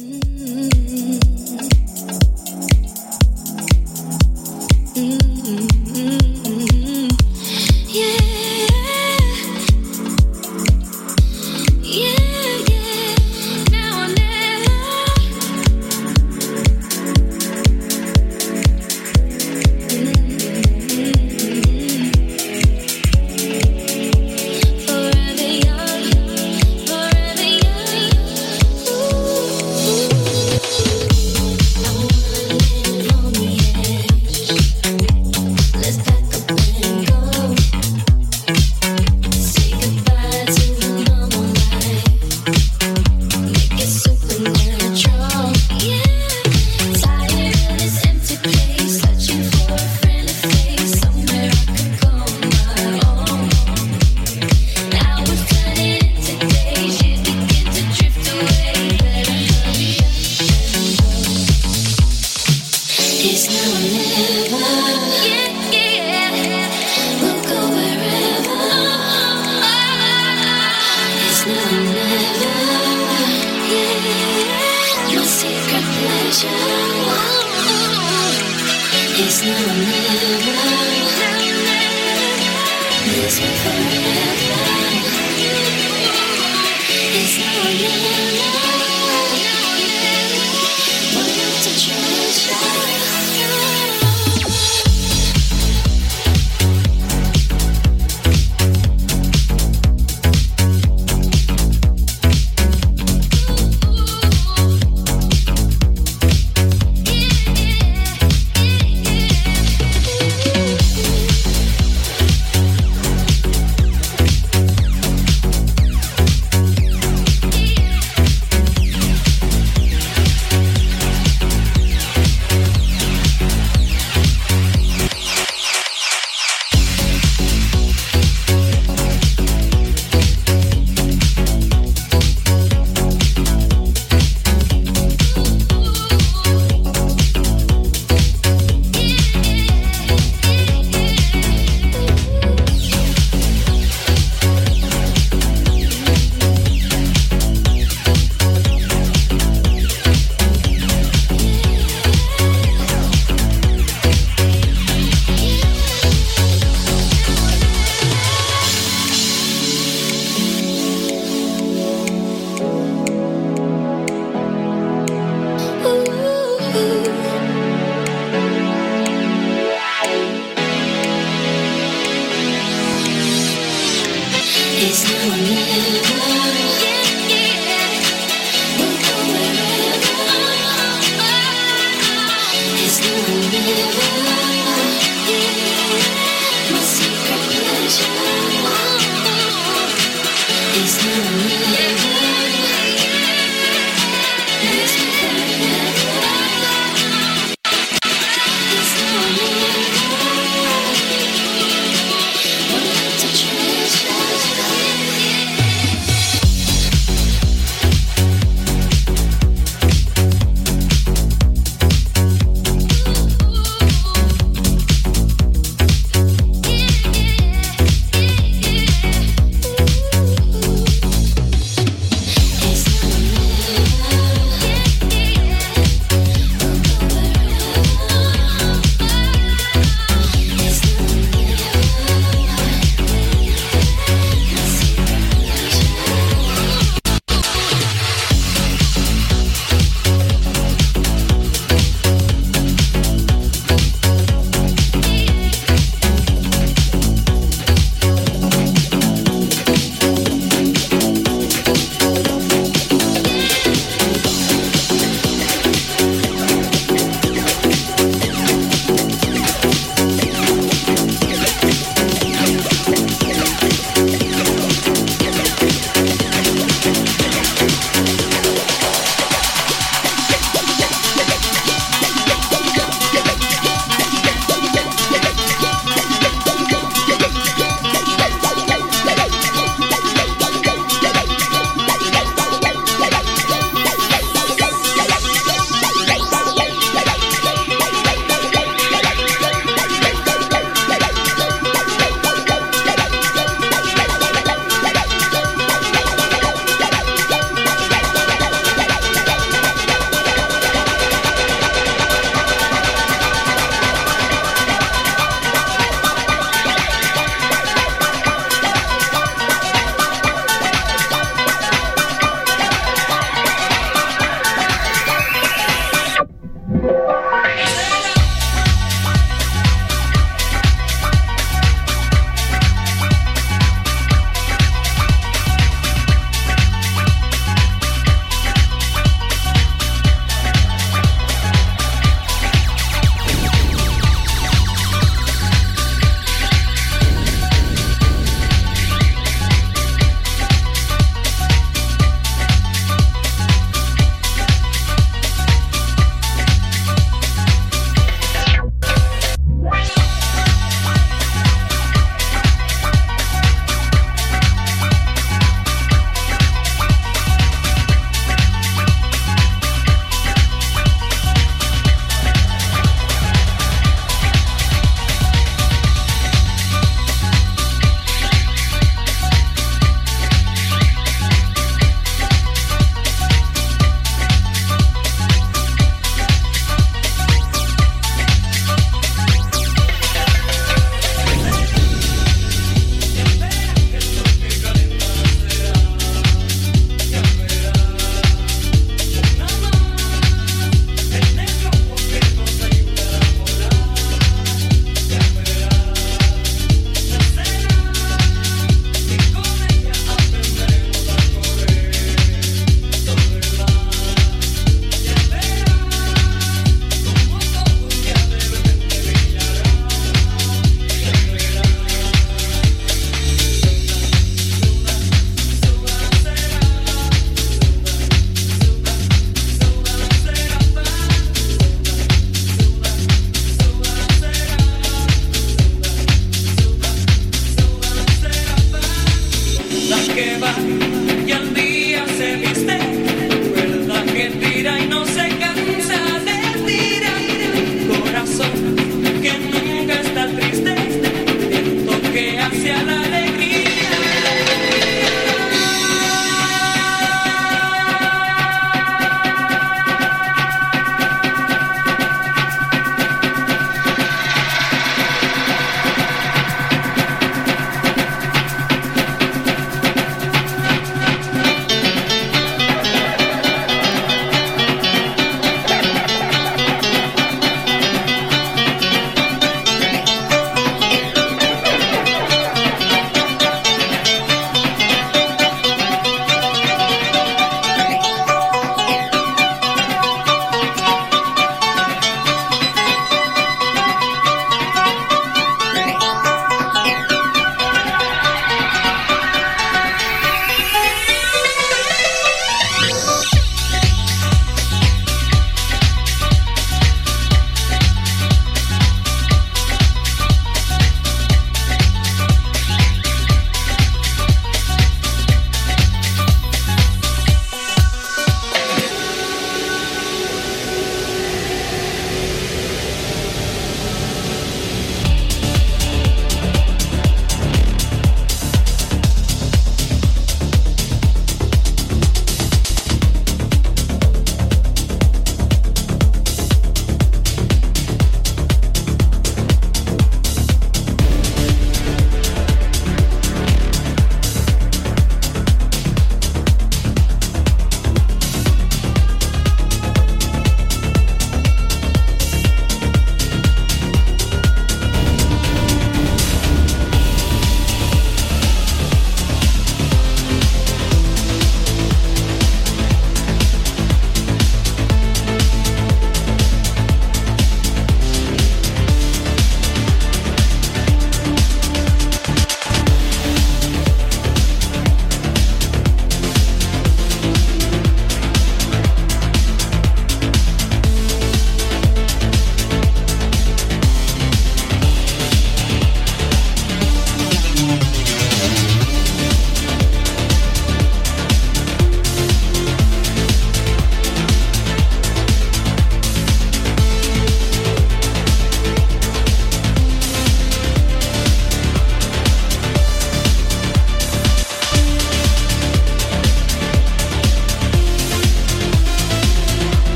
Mm-hmm.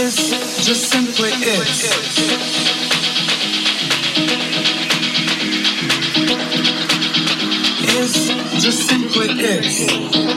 is just simply is. Is just simply is.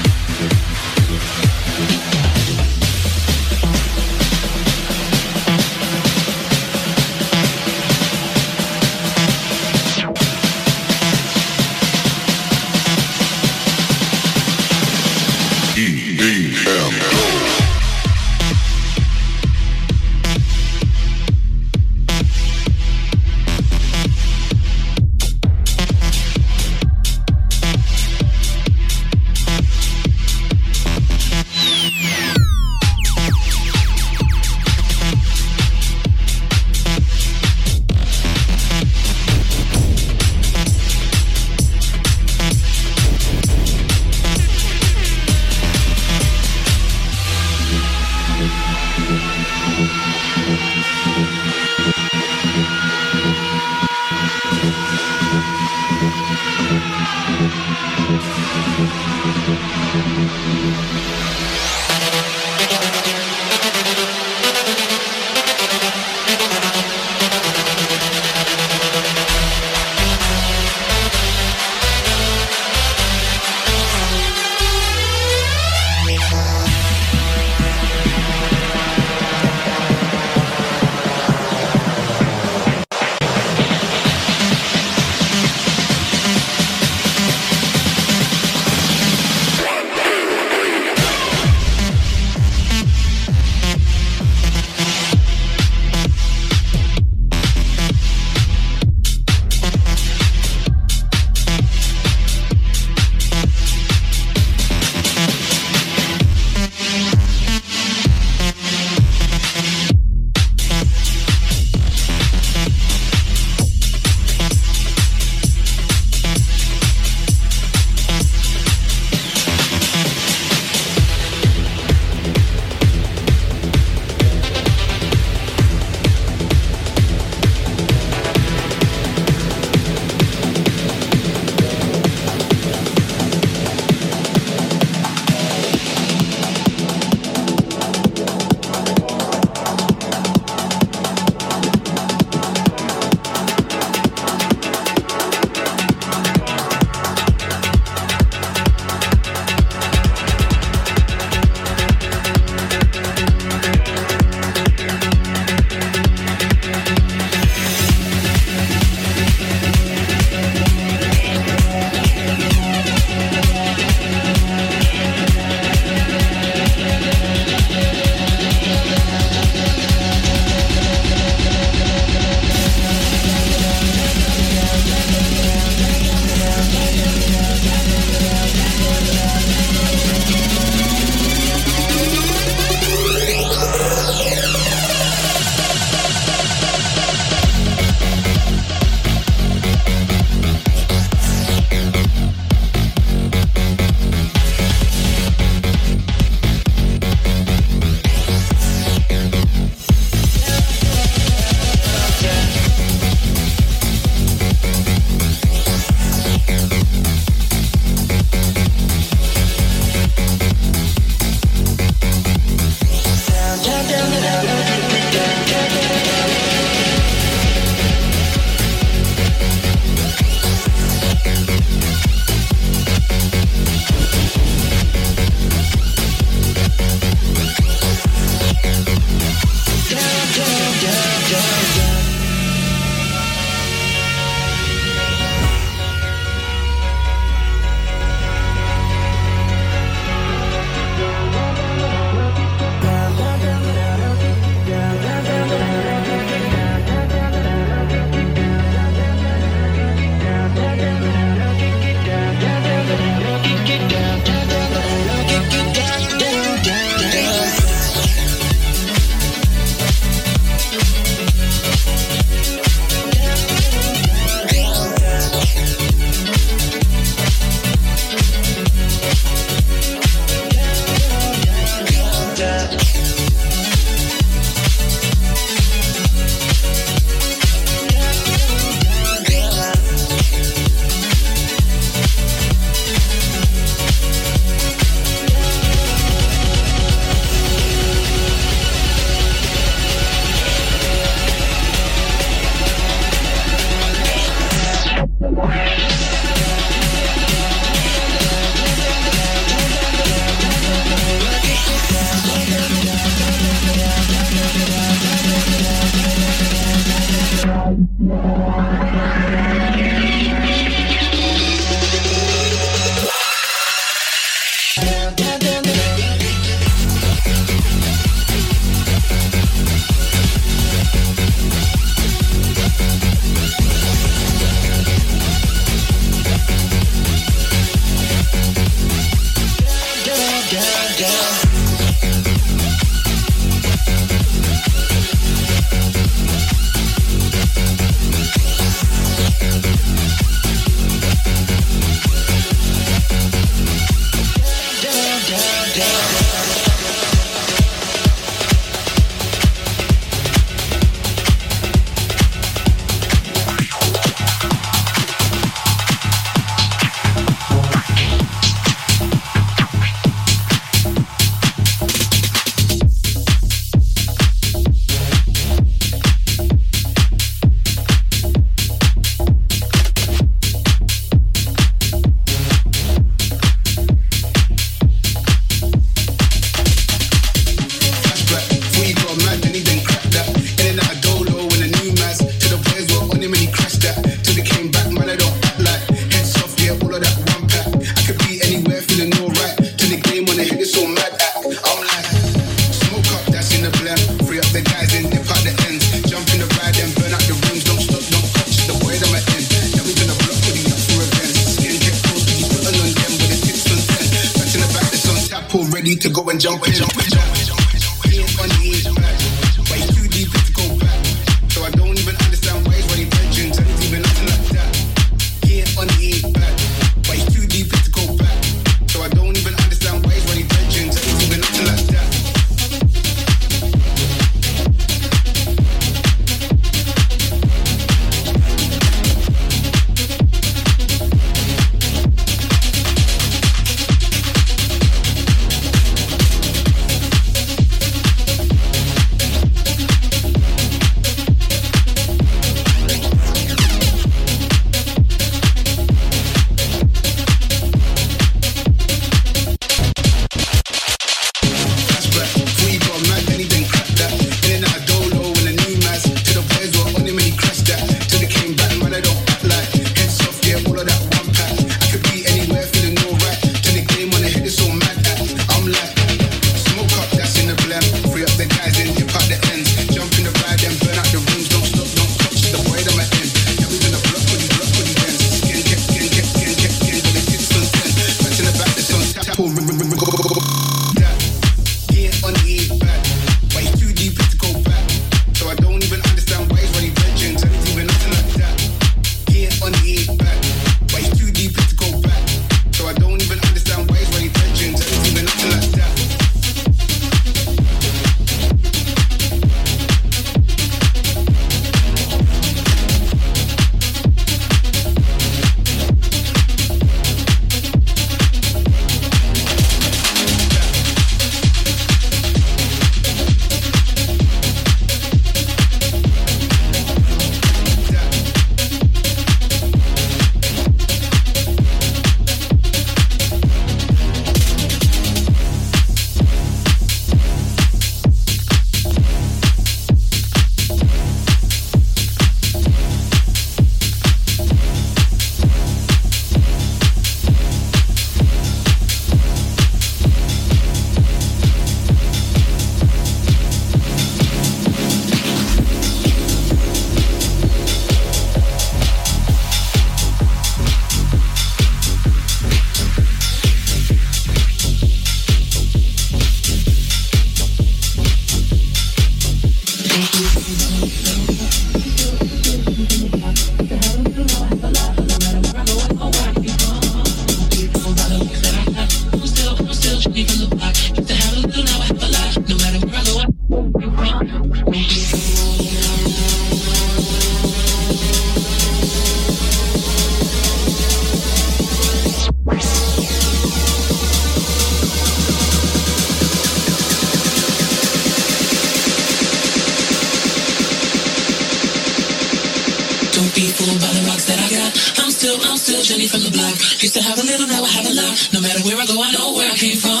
Uh.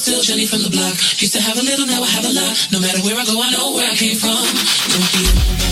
Still, Jenny from the block. Used to have a little, now I have a lot. No matter where I go, I know where I came from.